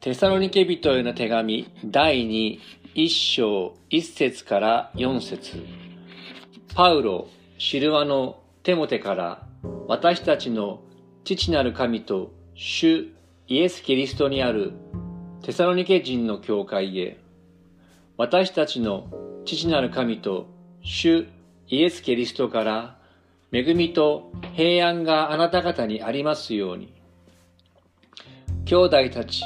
テサロニケ人への手紙第2、1章1節から4節。パウロ、シルワのテモテから私たちの父なる神と主イエス・キリストにあるテサロニケ人の教会へ。私たちの父なる神と主イエス・キリストから恵みと平安があなた方にありますように。兄弟たち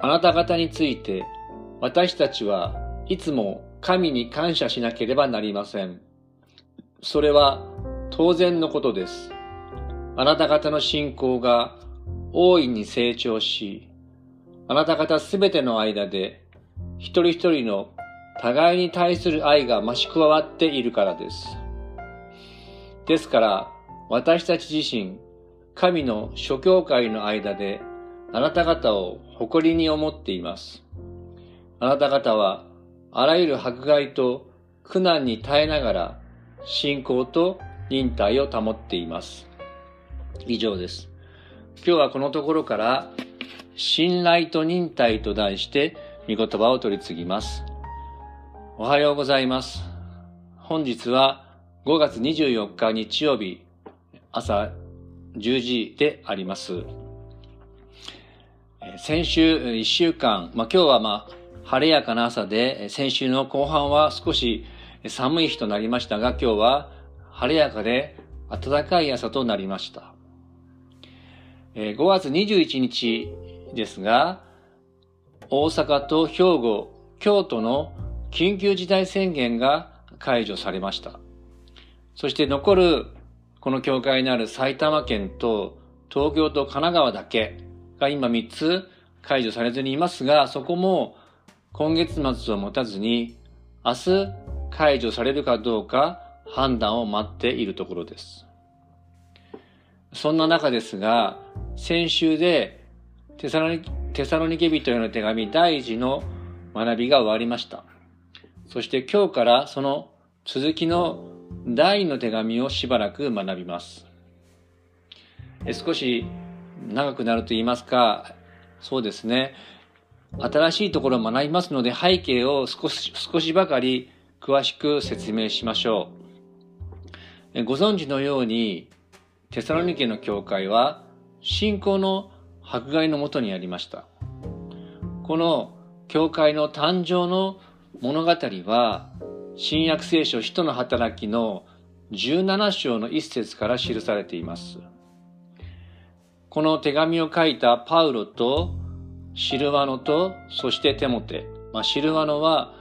あなた方について私たちはいつも神に感謝しなければなりません。それは当然のことです。あなた方の信仰が大いに成長し、あなた方すべての間で一人一人の互いに対する愛が増し加わっているからです。ですから私たち自身、神の諸教会の間であなた方を誇りに思っています。あなた方はあらゆる迫害と苦難に耐えながら信仰と忍耐を保っています。以上です。今日はこのところから信頼と忍耐と題して御言葉を取り次ぎます。おはようございます。本日は5月24日日曜日朝10時であります。先週1週間、まあ、今日はまあ晴れやかな朝で、先週の後半は少し寒い日となりましたが、今日は晴れやかで暖かい朝となりました。5月21日ですが、大阪と兵庫、京都の緊急事態宣言が解除されました。そして残るこの教会にある埼玉県と東京と神奈川だけが今3つ解除されずにいますが、そこも今月末を持たずに明日解除されるかどうか判断を待っているところです。そんな中ですが、先週でテサロニテサロニケ人への手紙第一の学びが終わりました。そして今日からその続きの第二の手紙をしばらく学びます。少し長くなると言いますか、そうですね。新しいところを学びますので背景を少し、少しばかり詳しく説明しましょう。ご存知のように、テサロニケの教会は信仰の迫害のもとにありました。この教会の誕生の物語は、新約聖書使徒の働きの17章の一節から記されています。この手紙を書いたパウロとシルワノとそしてテモテ。まあ、シルワノは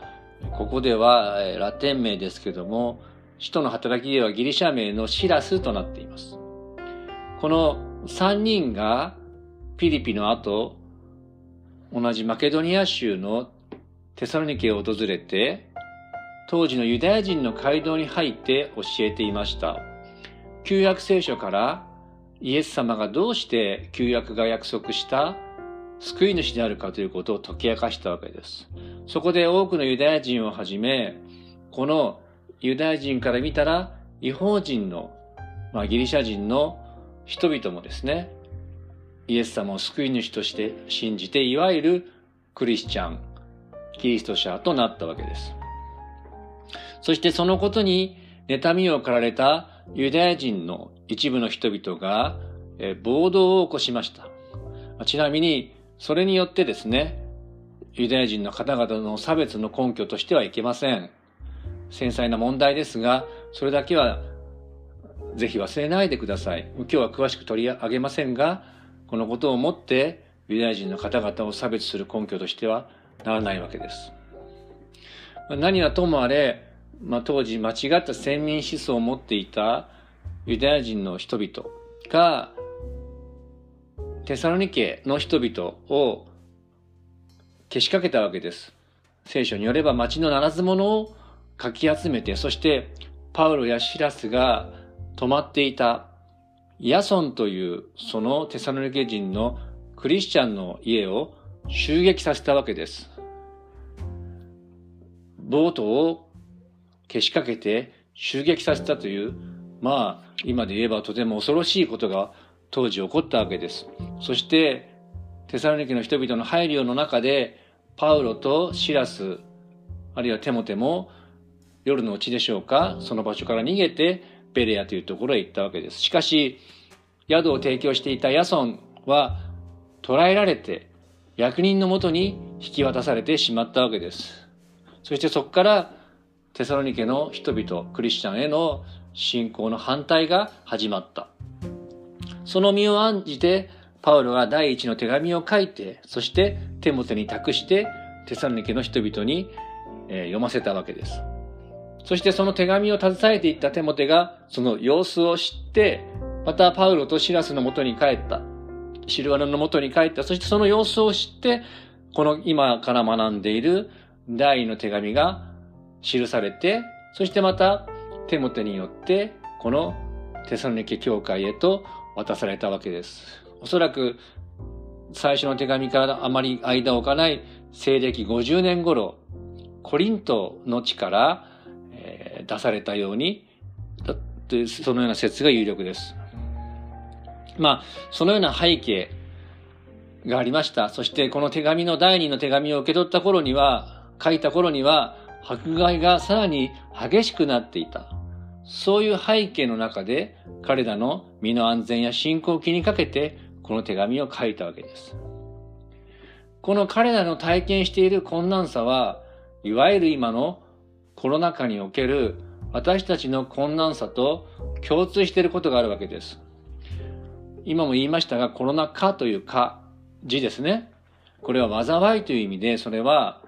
ここではラテン名ですけども、使徒の働きではギリシャ名のシラスとなっています。この3人がピリピの後、同じマケドニア州のテサロニケを訪れて、当時のユダヤ人の街道に入って教えていました。旧約聖書からイエス様がどうして旧約が約束した救い主であるかということを解き明かしたわけです。そこで多くのユダヤ人をはじめ、このユダヤ人から見たら違法人の、まあ、ギリシャ人の人々もですね、イエス様を救い主として信じて、いわゆるクリスチャン、キリスト者となったわけです。そしてそのことに妬みを駆られたユダヤ人の一部の人々が暴動を起こしました。ちなみに、それによってですね、ユダヤ人の方々の差別の根拠としてはいけません。繊細な問題ですが、それだけはぜひ忘れないでください。今日は詳しく取り上げませんが、このことをもってユダヤ人の方々を差別する根拠としてはならないわけです。何はともあれ、まあ、当時間違った先民思想を持っていたユダヤ人の人々がテサロニケの人々をけしかけたわけです。聖書によれば町のならず者をかき集めて、そしてパウロやシラスが泊まっていたヤソンというそのテサロニケ人のクリスチャンの家を襲撃させたわけです。ボートをけしかけて襲撃させたという、まあ、今で言えばとても恐ろしいことが当時起こったわけです。そして、テサロニケの人々の配慮の中で、パウロとシラス、あるいはテモテも夜のうちでしょうか、その場所から逃げてベレアというところへ行ったわけです。しかし、宿を提供していたヤソンは捕らえられて役人のもとに引き渡されてしまったわけです。そしてそこからテサロニケの人々、クリスチャンへの信仰の反対が始まった。その身を案じて、パウロが第一の手紙を書いて、そしてテモテに託して、テサロニケの人々に、読ませたわけです。そしてその手紙を携えていったテモテが、その様子を知って、またパウロとシラスのもとに帰った。シルワノのもとに帰った。そしてその様子を知って、この今から学んでいる第二の手紙が記されて、そしてまたテモテによってこのテサロニケ教会へと渡されたわけです。おそらく最初の手紙からあまり間を置かない西暦50年頃、コリントの地から、え出されたように、そのような説が有力です。まあ、そのような背景がありました。そしてこの手紙の第二の手紙を受け取った頃には、書いた頃には、迫害がさらに激しくなっていた。そういう背景の中で、彼らの身の安全や信仰を気にかけて、この手紙を書いたわけです。この彼らの体験している困難さは、いわゆる今のコロナ禍における私たちの困難さと共通していることがあるわけです。今も言いましたが、コロナ禍という禍、字ですね。これは災いという意味で、それは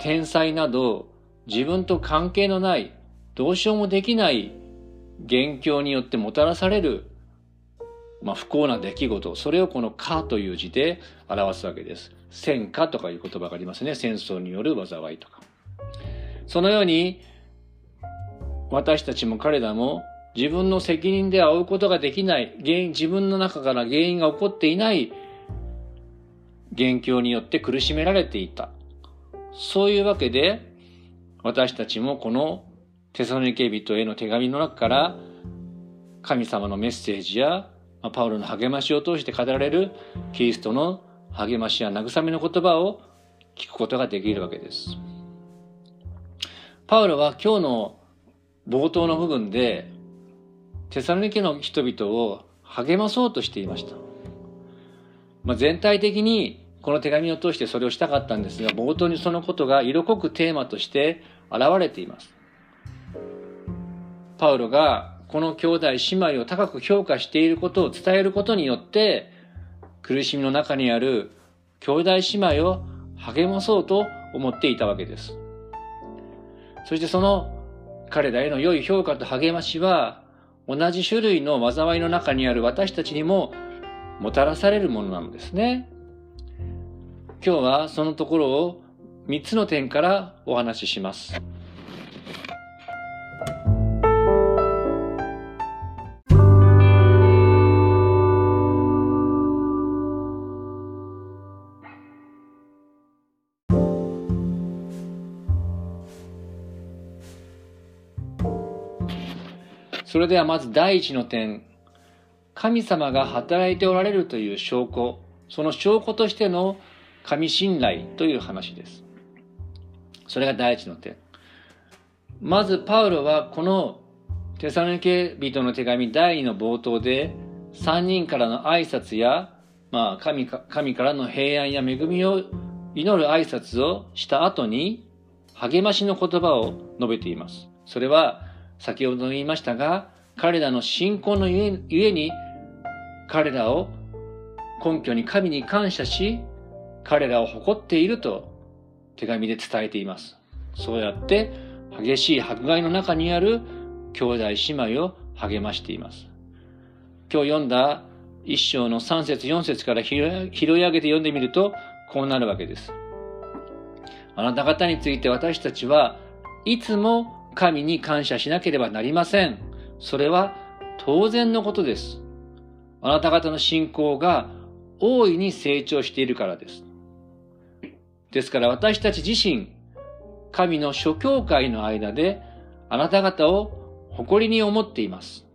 天災など自分と関係のない、どうしようもできない元凶によってもたらされる、まあ、不幸な出来事、それをこの禍という字で表すわけです。戦火とかいう言葉がありますね。戦争による災いとか。そのように、私たちも彼らも自分の責任では負うことができない、原因、自分の中から原因が起こっていない元凶によって苦しめられていた。そういうわけで、私たちもこのテサロニケ人への手紙の中から神様のメッセージやパウロの励ましを通して語られるキリストの励ましや慰めの言葉を聞くことができるわけです。パウロは今日の冒頭の部分でテサロニケの人々を励まそうとしていました。まあ、全体的にこの手紙を通してそれをしたかったんですが、冒頭にそのことが色濃くテーマとして現れています。パウロがこの兄弟姉妹を高く評価していることを伝えることによって、苦しみの中にある兄弟姉妹を励まそうと思っていたわけです。そしてその彼らへの良い評価と励ましは、同じ種類の災いの中にある私たちにももたらされるものなのですね。今日はそのところを3つの点からお話しします。それではまず第一の点、神様が働いておられるという証拠、その証拠としての神信頼という話です。それが第一の点。まずパウロはこのテサロニケ人の手紙第2の冒頭で3人からの挨拶や、まあ神か神からの平安や恵みを祈る挨拶をした後に励ましの言葉を述べています。それは先ほど言いましたが、彼らの信仰のゆえに、彼らを根拠に神に感謝し、彼らを誇っていると手紙で伝えています。そうやって激しい迫害の中にある兄弟姉妹を励ましています。今日読んだ一章の三節四節から拾い上げて読んでみるとこうなるわけです。あなた方について私たちはいつも神に感謝しなければなりません。それは当然のことです。あなた方の信仰が大いに成長しているからです。ですから私たち自身、神の諸教会の間であなた方を誇りに思っています。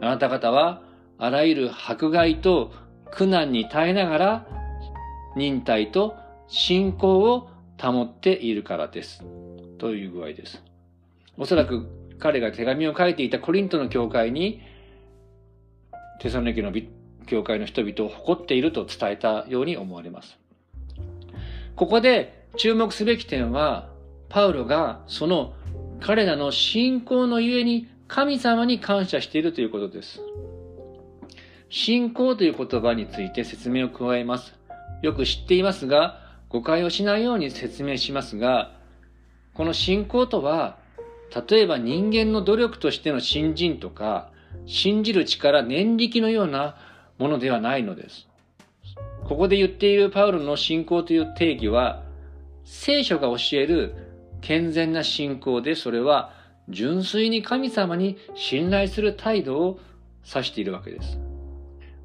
あなた方はあらゆる迫害と苦難に耐えながら忍耐と信仰を保っているからです。という具合です。おそらく彼が手紙を書いていたコリントの教会に、テサロニケの教会の人々を誇っていると伝えたように思われます。ここで注目すべき点は、パウロがその彼らの信仰のゆえに神様に感謝しているということです。信仰という言葉について説明を加えます。よく知っていますが、誤解をしないように説明しますが、この信仰とは、例えば人間の努力としての信心とか、信じる力、念力のようなものではないのです。ここで言っているパウロの信仰という定義は、聖書が教える健全な信仰で、それは純粋に神様に信頼する態度を指しているわけです。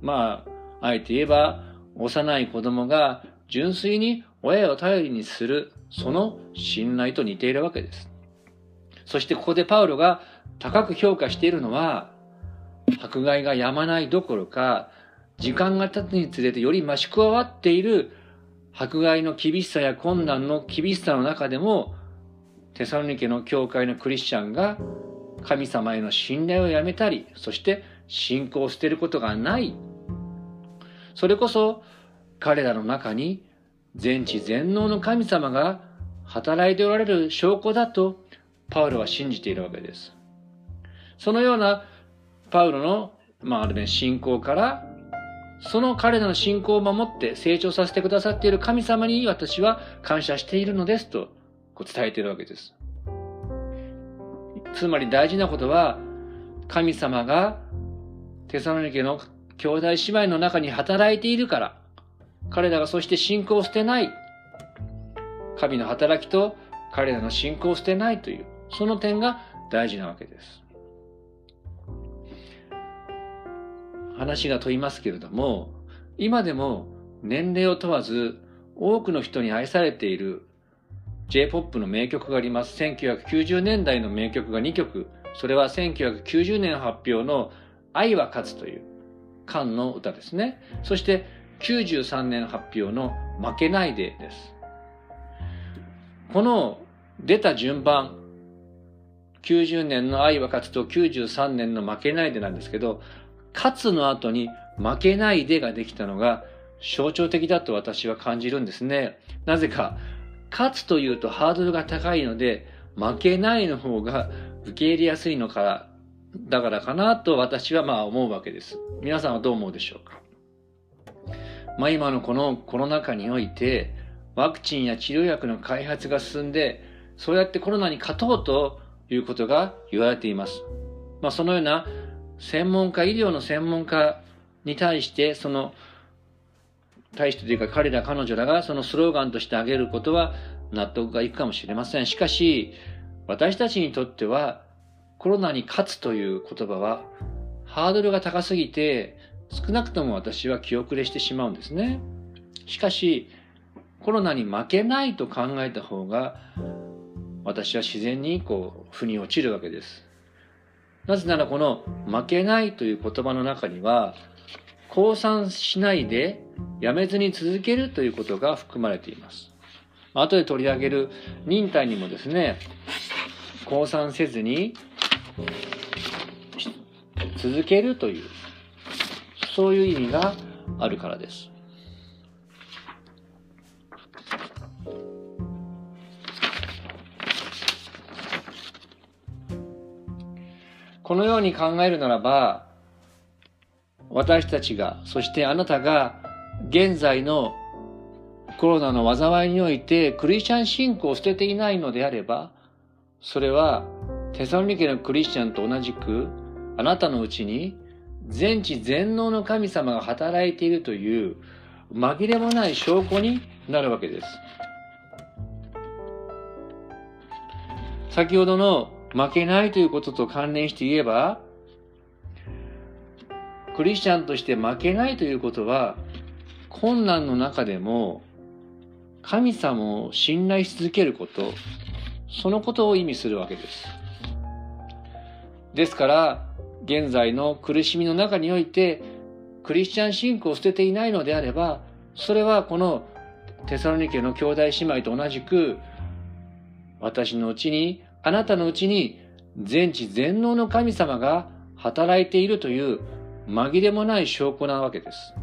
まあ、あえて言えば、幼い子供が純粋に親を頼りにする、その信頼と似ているわけです。そしてここでパウロが高く評価しているのは、迫害がやまないどころか、時間が経つにつれてより増し加わっている迫害の厳しさや困難の厳しさの中でも、テサロニケの教会のクリスチャンが神様への信頼をやめたり、そして信仰を捨てることがないそれこそ彼らの中に全知全能の神様が働いておられる証拠だとパウロは信じているわけです。そのようなパウロの、まあ、あるね、信仰から、その彼らの信仰を守って成長させてくださっている神様に私は感謝しているのですと伝えているわけです。つまり大事なことは、神様がテサロニケの兄弟姉妹の中に働いているから、彼らがそして信仰を捨てない。神の働きと彼らの信仰を捨てないという、その点が大事なわけです。話が問いますけれども、今でも年齢を問わず多くの人に愛されている J-POP の名曲があります。1990年代の名曲が2曲。それは1990年発表の愛は勝つという漢の歌ですね。そして93年発表の負けないでです。この出た順番、90年の愛は勝つと93年の負けないでなんですけど、勝つの後に負けないでができたのが象徴的だと私は感じるんですね。なぜか、勝つというとハードルが高いので、負けないの方が受け入れやすいのからだからかなと私はまあ思うわけです。皆さんはどう思うでしょうか？まあ今のこのコロナ禍において、ワクチンや治療薬の開発が進んで、そうやってコロナに勝とうということが言われています。まあそのような専門家、医療の専門家に対して、その、対してというか彼ら彼女らがそのスローガンとして挙げることは納得がいくかもしれません。しかし、私たちにとってはコロナに勝つという言葉はハードルが高すぎて少なくとも私は気遅れしてしまうんですね。しかしコロナに負けないと考えた方が私は自然にこう腑に落ちるわけです。なぜならこの負けないという言葉の中には降参しないでやめずに続けるということが含まれています。後で取り上げる忍耐にもですね、降参せずに続けるという、そういう意味があるからです。このように考えるならば、私たちが、そしてあなたが、現在のコロナの災いにおいてクリスチャン信仰を捨てていないのであれば、それはテサロニケのクリスチャンと同じく、あなたのうちに全知全能の神様が働いているという紛れもない証拠になるわけです。先ほどの負けないということと関連して言えば、クリスチャンとして負けないということは、困難の中でも神様を信頼し続けること、そのことを意味するわけです。ですから、現在の苦しみの中において、クリスチャン信仰を捨てていないのであれば、それはこのテサロニケの兄弟姉妹と同じく、私のうちに、あなたのうちに、全知全能の神様が働いているという紛れもない証拠なわけです。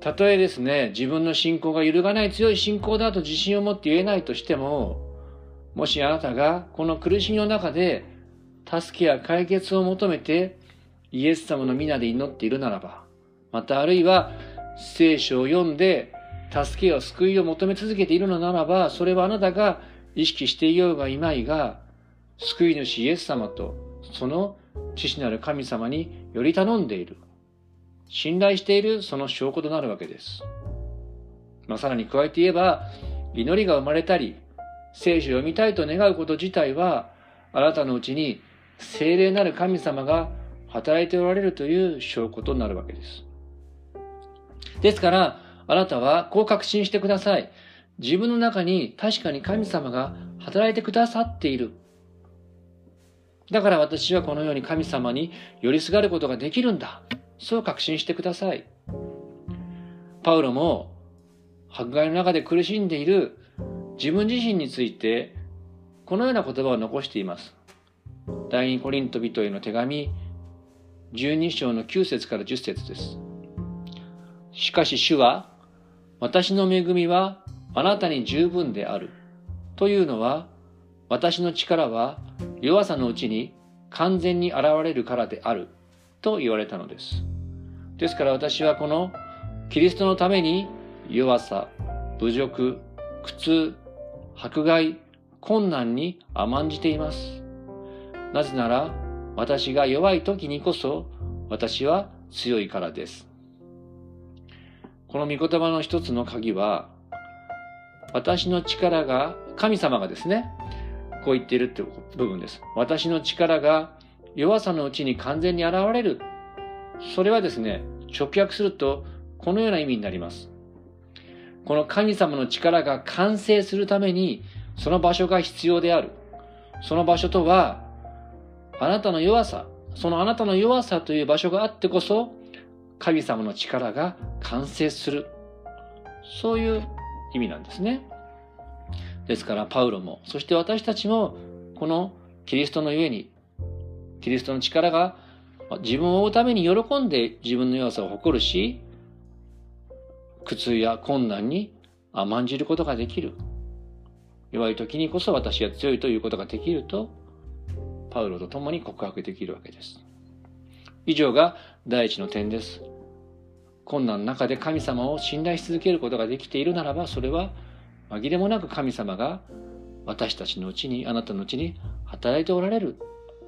たとえですね、自分の信仰が揺るがない強い信仰だと自信を持って言えないとしても、もしあなたがこの苦しみの中で助けや解決を求めてイエス様の皆で祈っているならば、またあるいは聖書を読んで助けや救いを求め続けているのならば、それはあなたが意識していようがいまいが、救い主イエス様とその父なる神様により頼んでいる。信頼しているその証拠となるわけです。まあ、さらに加えて言えば、祈りが生まれたり、聖書を読みたいと願うこと自体は、あなたのうちに聖霊なる神様が働いておられるという証拠となるわけです。ですから、あなたはこう確信してください。自分の中に確かに神様が働いてくださっている。だから私はこのように神様に寄りすがることができるんだ。そう確信してください。パウロも迫害の中で苦しんでいる自分自身についてこのような言葉を残しています。第二コリント人への手紙12章の9節から10節です。しかし主は私の恵みはあなたに十分であるというのは私の力は弱さのうちに完全に現れるからであると言われたのです。ですから私はこのキリストのために弱さ、侮辱、苦痛、迫害、困難に甘んじています。なぜなら私が弱い時にこそ私は強いからです。この御言葉の一つの鍵は私の力が神様がですねこう言っているって部分です。私の力が弱さのうちに完全に現れる。それはですね、直訳するとこのような意味になります。この神様の力が完成するためにその場所が必要である。その場所とは、あなたの弱さ、そのあなたの弱さという場所があってこそ、神様の力が完成する。そういう意味なんですね。ですからパウロも、そして私たちも、このキリストのゆえに、キリストの力が自分を追うために喜んで自分の弱さを誇るし、苦痛や困難に甘んじることができる。弱い時にこそ私は強いということができると、パウロと共に告白できるわけです。以上が第一の点です。困難の中で神様を信頼し続けることができているならば、それは紛れもなく神様が私たちのうちに、あなたのうちに働いておられる。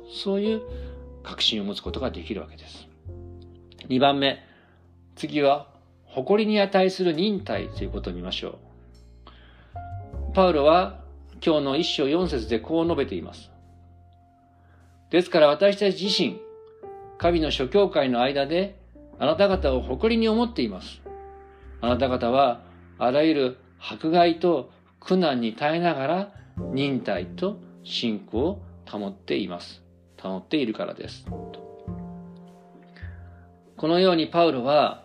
そういう確信を持つことができるわけです。2番目、次は、誇りに値する忍耐ということを見ましょう。パウロは今日の一章四節でこう述べています。ですから私たち自身、神の諸教会の間であなた方を誇りに思っています。あなた方はあらゆる迫害と苦難に耐えながら忍耐と信仰を保っています。保っているからです。このようにパウロは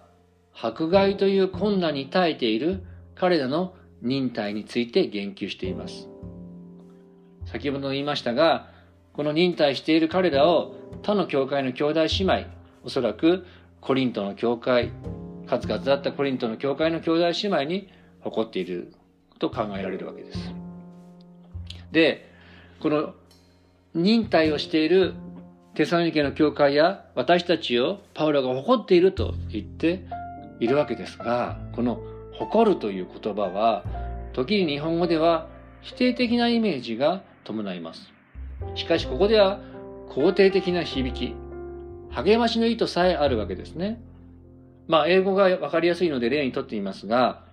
迫害という困難に耐えている彼らの忍耐について言及しています。先ほど言いましたが、この忍耐している彼らを他の教会の兄弟姉妹、おそらくコリントの教会、数々だったコリントの教会の兄弟姉妹に誇っていると考えられるわけです。で、この忍耐をしているテサロニケの教会や私たちをパウロが誇っていると言っているわけですが、この誇るという言葉は、時に日本語では否定的なイメージが伴います。しかしここでは肯定的な響き、励ましの意図さえあるわけですね。まあ、英語がわかりやすいので例にとっていますが、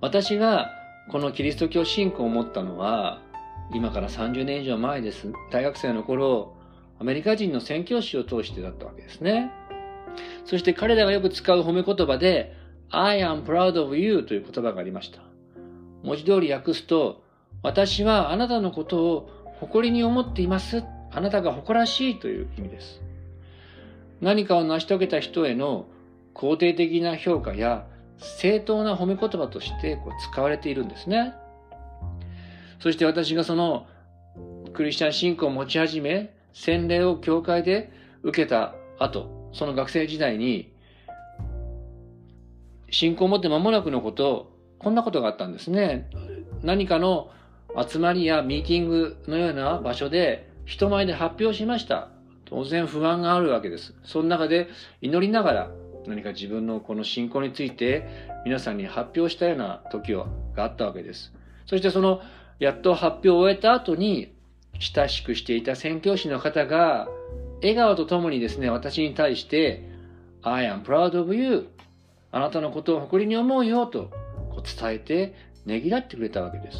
私がこのキリスト教信仰を持ったのは、今から30年以上前です。大学生の頃、アメリカ人の宣教師を通してだったわけですね。そして彼らがよく使う褒め言葉で、I am proud of you という言葉がありました。文字通り訳すと、私はあなたのことを誇りに思っています。あなたが誇らしいという意味です。何かを成し遂げた人への肯定的な評価や正当な褒め言葉としてこう使われているんですね。そして私がそのクリスチャン信仰を持ち始め、洗礼を教会で受けた後、その学生時代に、信仰を持って間もなくのこと、こんなことがあったんですね。何かの集まりやミーティングのような場所で人前で発表しました。当然不安があるわけです。その中で祈りながら何か自分のこの信仰について皆さんに発表したような時があったわけです。そしてそのやっと発表を終えた後に親しくしていた宣教師の方が笑顔とともにですね、私に対して I am proud of you あなたのことを誇りに思うよとこう伝えてねぎらってくれたわけです。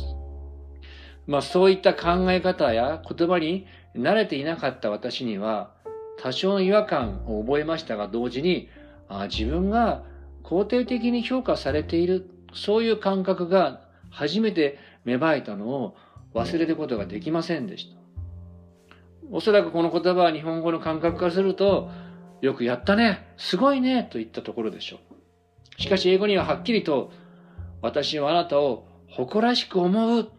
まあそういった考え方や言葉に慣れていなかった私には多少の違和感を覚えましたが同時にあ自分が肯定的に評価されているそういう感覚が初めて芽生えたのを忘れることができませんでした。おそらくこの言葉は日本語の感覚からすると、よくやったね、すごいね、といったところでしょう。しかし英語にははっきりと、私はあなたを誇らしく思う、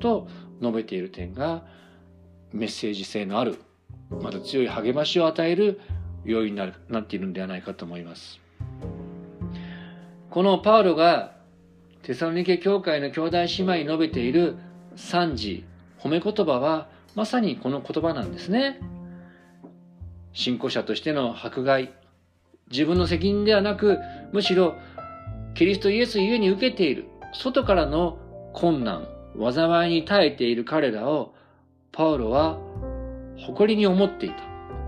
と述べている点が、メッセージ性のある、また強い励ましを与える要因になるなっているんではないかと思います。このパウロがテサロニケ教会の兄弟姉妹に述べている賛辞、褒め言葉はまさにこの言葉なんですね。信仰者としての迫害、自分の責任ではなく、むしろキリストイエスゆえに受けている、外からの困難、災いに耐えている彼らを、パウロは誇りに思っていた。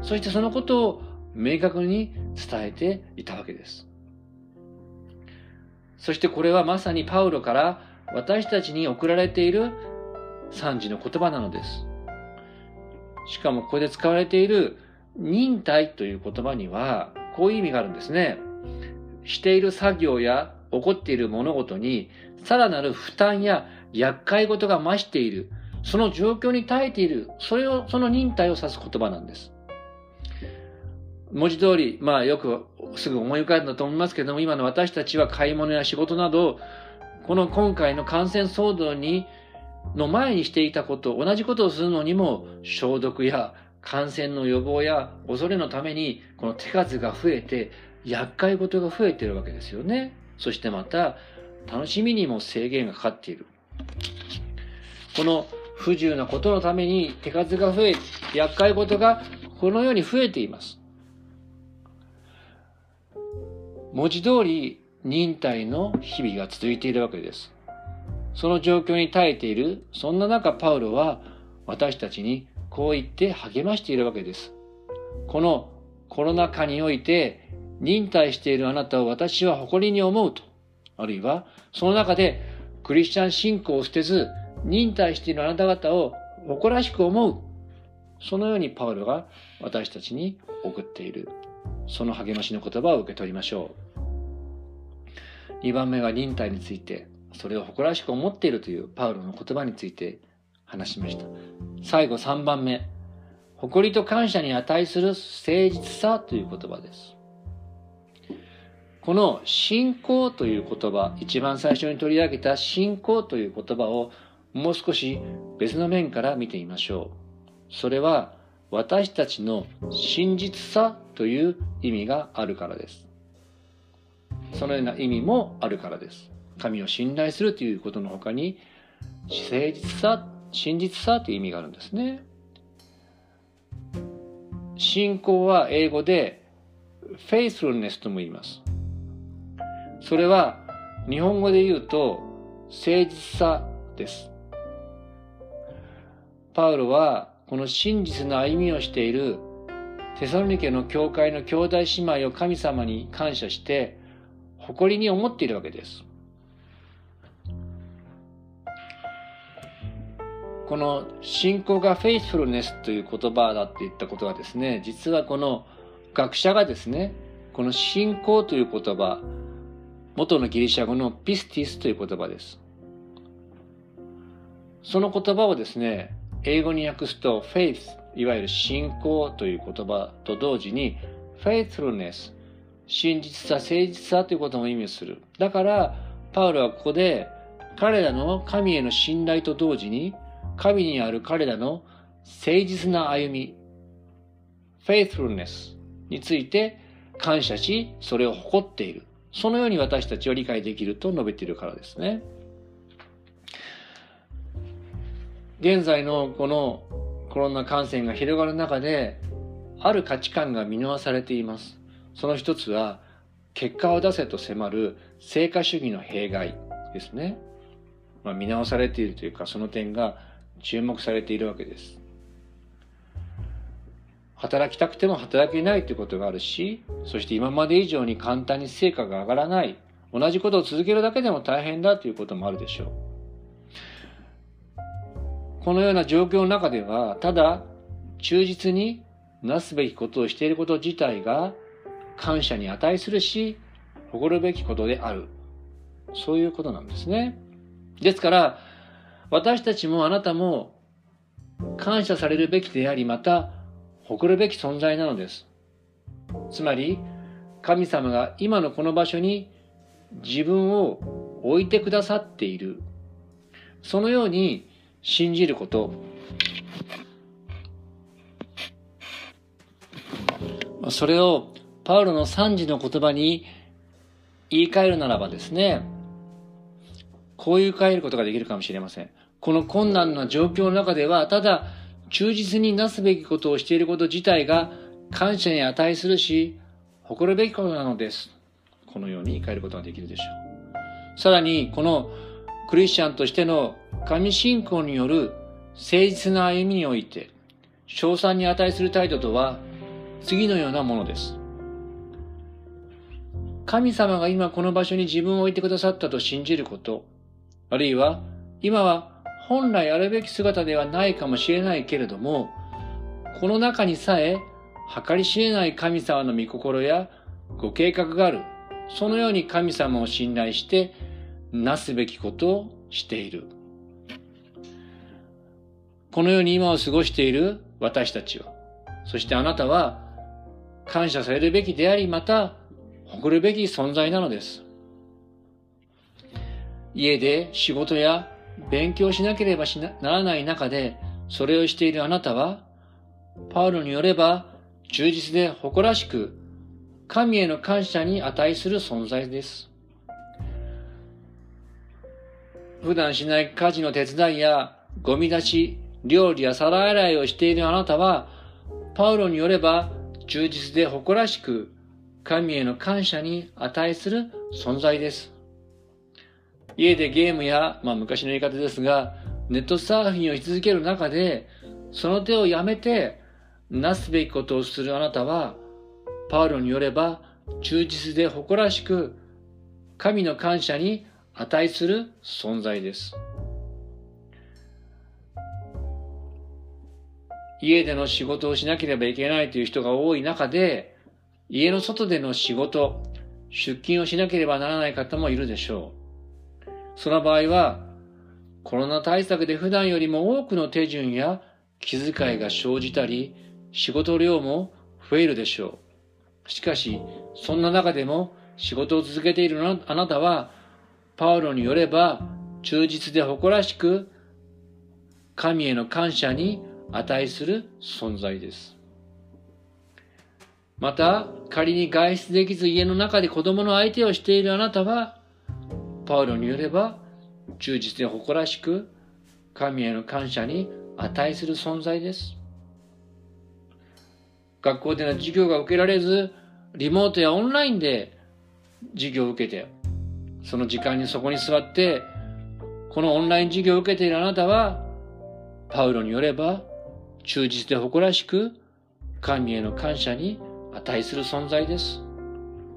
そしてそのことを明確に伝えていたわけです。そしてこれはまさにパウロから私たちに送られている賛辞の言葉なのです。しかもここで使われている忍耐という言葉にはこういう意味があるんですね。している作業や起こっている物事にさらなる負担や厄介事が増している。その状況に耐えている。それを、その忍耐を指す言葉なんです。文字通り、まあよくすぐ思い浮かんだと思いますけども、今の私たちは買い物や仕事など、この今回の感染騒動に、の前にしていたこと、同じことをするのにも、消毒や感染の予防や恐れのために、この手数が増えて、厄介事が増えているわけですよね。そしてまた、楽しみにも制限がかかっている。この不自由なことのために手数が増え、厄介事がこのように増えています。文字通り忍耐の日々が続いているわけです。その状況に耐えている、そんな中パウロは私たちにこう言って励ましているわけです。このコロナ禍において忍耐しているあなたを私は誇りに思うと。あるいはその中でクリスチャン信仰を捨てず忍耐しているあなた方を誇らしく思う。そのようにパウロが私たちに送っている。その励ましの言葉を受け取りましょう。2番目が忍耐について、それを誇らしく思っているというパウロの言葉について話しました。最後3番目、誇りと感謝に値する誠実さという言葉です。この信仰という言葉、一番最初に取り上げた信仰という言葉をもう少し別の面から見てみましょう。それは私たちの真実さという意味があるからです。そのような意味もあるからです。神を信頼するということの他に、誠実さ、真実さという意味があるんですね。信仰は英語で faithfulness とも言います。それは日本語で言うと誠実さです。パウロはこの真実の歩みをしているテサロニケの教会の兄弟姉妹を神様に感謝して誇りに思っているわけです。この信仰がフェイスフルネスという言葉だって言ったことはですね、実はこの学者がですね、この信仰という言葉、元のギリシャ語のピスティスという言葉です。その言葉をですね、英語に訳すと faith いわゆる信仰という言葉と同時に faithfulness 真実さ、誠実さということも意味する。だから、パウロはここで、彼らの神への信頼と同時に、神にある彼らの誠実な歩み、faithfulness について感謝し、それを誇っている。そのように私たちは理解できると述べているからですね。現在のこのコロナ感染が広がる中で、ある価値観が見直されています。その一つは、結果を出せと迫る成果主義の弊害ですね。まあ、見直されているというか、その点が注目されているわけです。働きたくても働けないということがあるし、そして今まで以上に簡単に成果が上がらない。同じことを続けるだけでも大変だということもあるでしょう。このような状況の中では、ただ忠実になすべきことをしていること自体が感謝に値するし、誇るべきことである。そういうことなんですね。ですから、私たちもあなたも感謝されるべきであり、また誇るべき存在なのです。つまり、神様が今のこの場所に自分を置いてくださっている。そのように信じること。それをパウロの三時の言葉に言い換えるならばですね、こう言いう変えることができるかもしれません。この困難な状況の中では、ただ忠実になすべきことをしていること自体が感謝に値するし、誇るべきことなのです。このように言い換えることができるでしょう。さらに、このクリスチャンとしての神信仰による誠実な歩みにおいて、賞賛に値する態度とは、次のようなものです。神様が今この場所に自分を置いてくださったと信じること、あるいは今は本来あるべき姿ではないかもしれないけれども、この中にさえ計り知れない神様の御心やご計画がある。そのように神様を信頼してなすべきことをしている。このように今を過ごしている私たちは、そしてあなたは感謝されるべきであり、また誇るべき存在なのです。家で仕事や勉強しなければならない中で、それをしているあなたは、パウロによれば、忠実で誇らしく、神への感謝に値する存在です。普段しない家事の手伝いや、ゴミ出し、料理や皿洗いをしているあなたは、パウロによれば、忠実で誇らしく、神への感謝に値する存在です。家でゲームや、まあ昔の言い方ですが、ネットサーフィンをし続ける中で、その手をやめて、なすべきことをするあなたは、パウロによれば、忠実で誇らしく、神の感謝に値する存在です。家での仕事をしなければいけないという人が多い中で、家の外での仕事、出勤をしなければならない方もいるでしょう。その場合は、コロナ対策で普段よりも多くの手順や気遣いが生じたり、仕事量も増えるでしょう。しかし、そんな中でも仕事を続けているあなたは、パウロによれば、忠実で誇らしく、神への感謝に値する存在です。また、仮に外出できず家の中で子供の相手をしているあなたは、パウロによれば、忠実で誇らしく、神への感謝に値する存在です。学校での授業が受けられず、リモートやオンラインで授業を受けて、その時間にそこに座って、このオンライン授業を受けているあなたは、パウロによれば、忠実で誇らしく、神への感謝に値する存在です。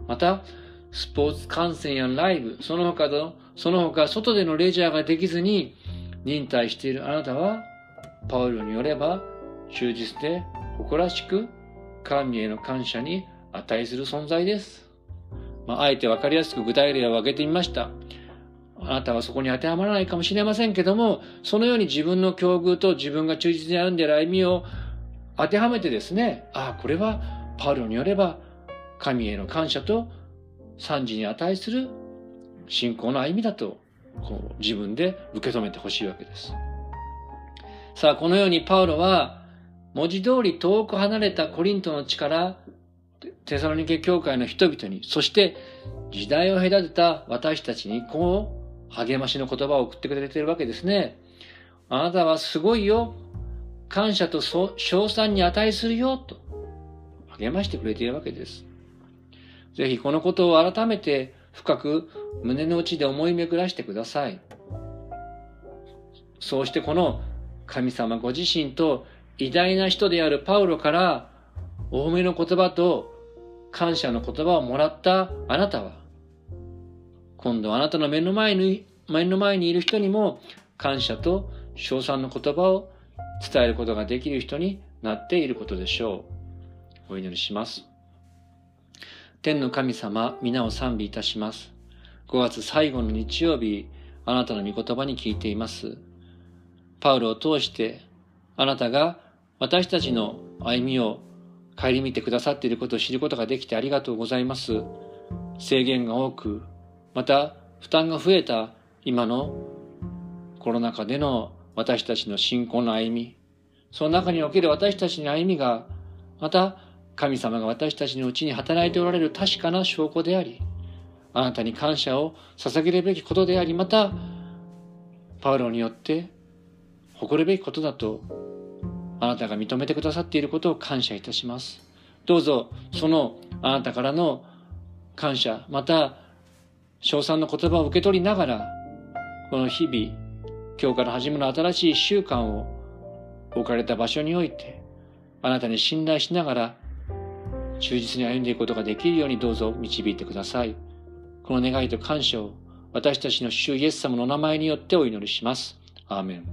また、スポーツ観戦やライブ、その他の、その他外でのレジャーができずに忍耐しているあなたは、パウロによれば、忠実で誇らしく、神への感謝に値する存在です。まあ、あえてわかりやすく具体例を挙げてみました。あなたはそこに当てはまらないかもしれませんけども、そのように自分の境遇と自分が忠実に歩んでいる歩みを当てはめてですね、ああ、これはパウロによれば神への感謝と賛辞に値する信仰の歩みだとこう自分で受け止めてほしいわけです。さあ、このようにパウロは文字通り遠く離れたコリントの地からテサロニケ教会の人々に、そして時代を隔てた私たちにこう励ましの言葉を送ってくれているわけですね。あなたはすごいよ。感謝と称賛に値するよ。と励ましてくれているわけです。ぜひこのことを改めて深く胸の内で思い巡らしてください。そうしてこの神様ご自身と偉大な人であるパウロから多めの言葉と感謝の言葉をもらったあなたは、今度あなたの目の前に、目の前にいる人にも感謝と称賛の言葉を伝えることができる人になっていることでしょう。お祈りします。天の神様、皆を賛美いたします。5月最後の日曜日、あなたの御言葉に聞いています。パウロを通してあなたが私たちの歩みを顧みてくださっていることを知ることができてありがとうございます。制限が多く、また負担が増えた今のコロナ禍での私たちの信仰の歩み、その中における私たちの歩みが、また神様が私たちのうちに働いておられる確かな証拠であり、あなたに感謝を捧げるべきことであり、また、パウロによって誇るべきことだとあなたが認めてくださっていることを感謝いたします。どうぞそのあなたからの感謝、また称賛の言葉を受け取りながら、この日々、今日から始まる新しい一週間を置かれた場所において、あなたに信頼しながら、忠実に歩んでいくことができるようにどうぞ導いてください。この願いと感謝を私たちの主イエス様のお名前によってお祈りします。アーメン。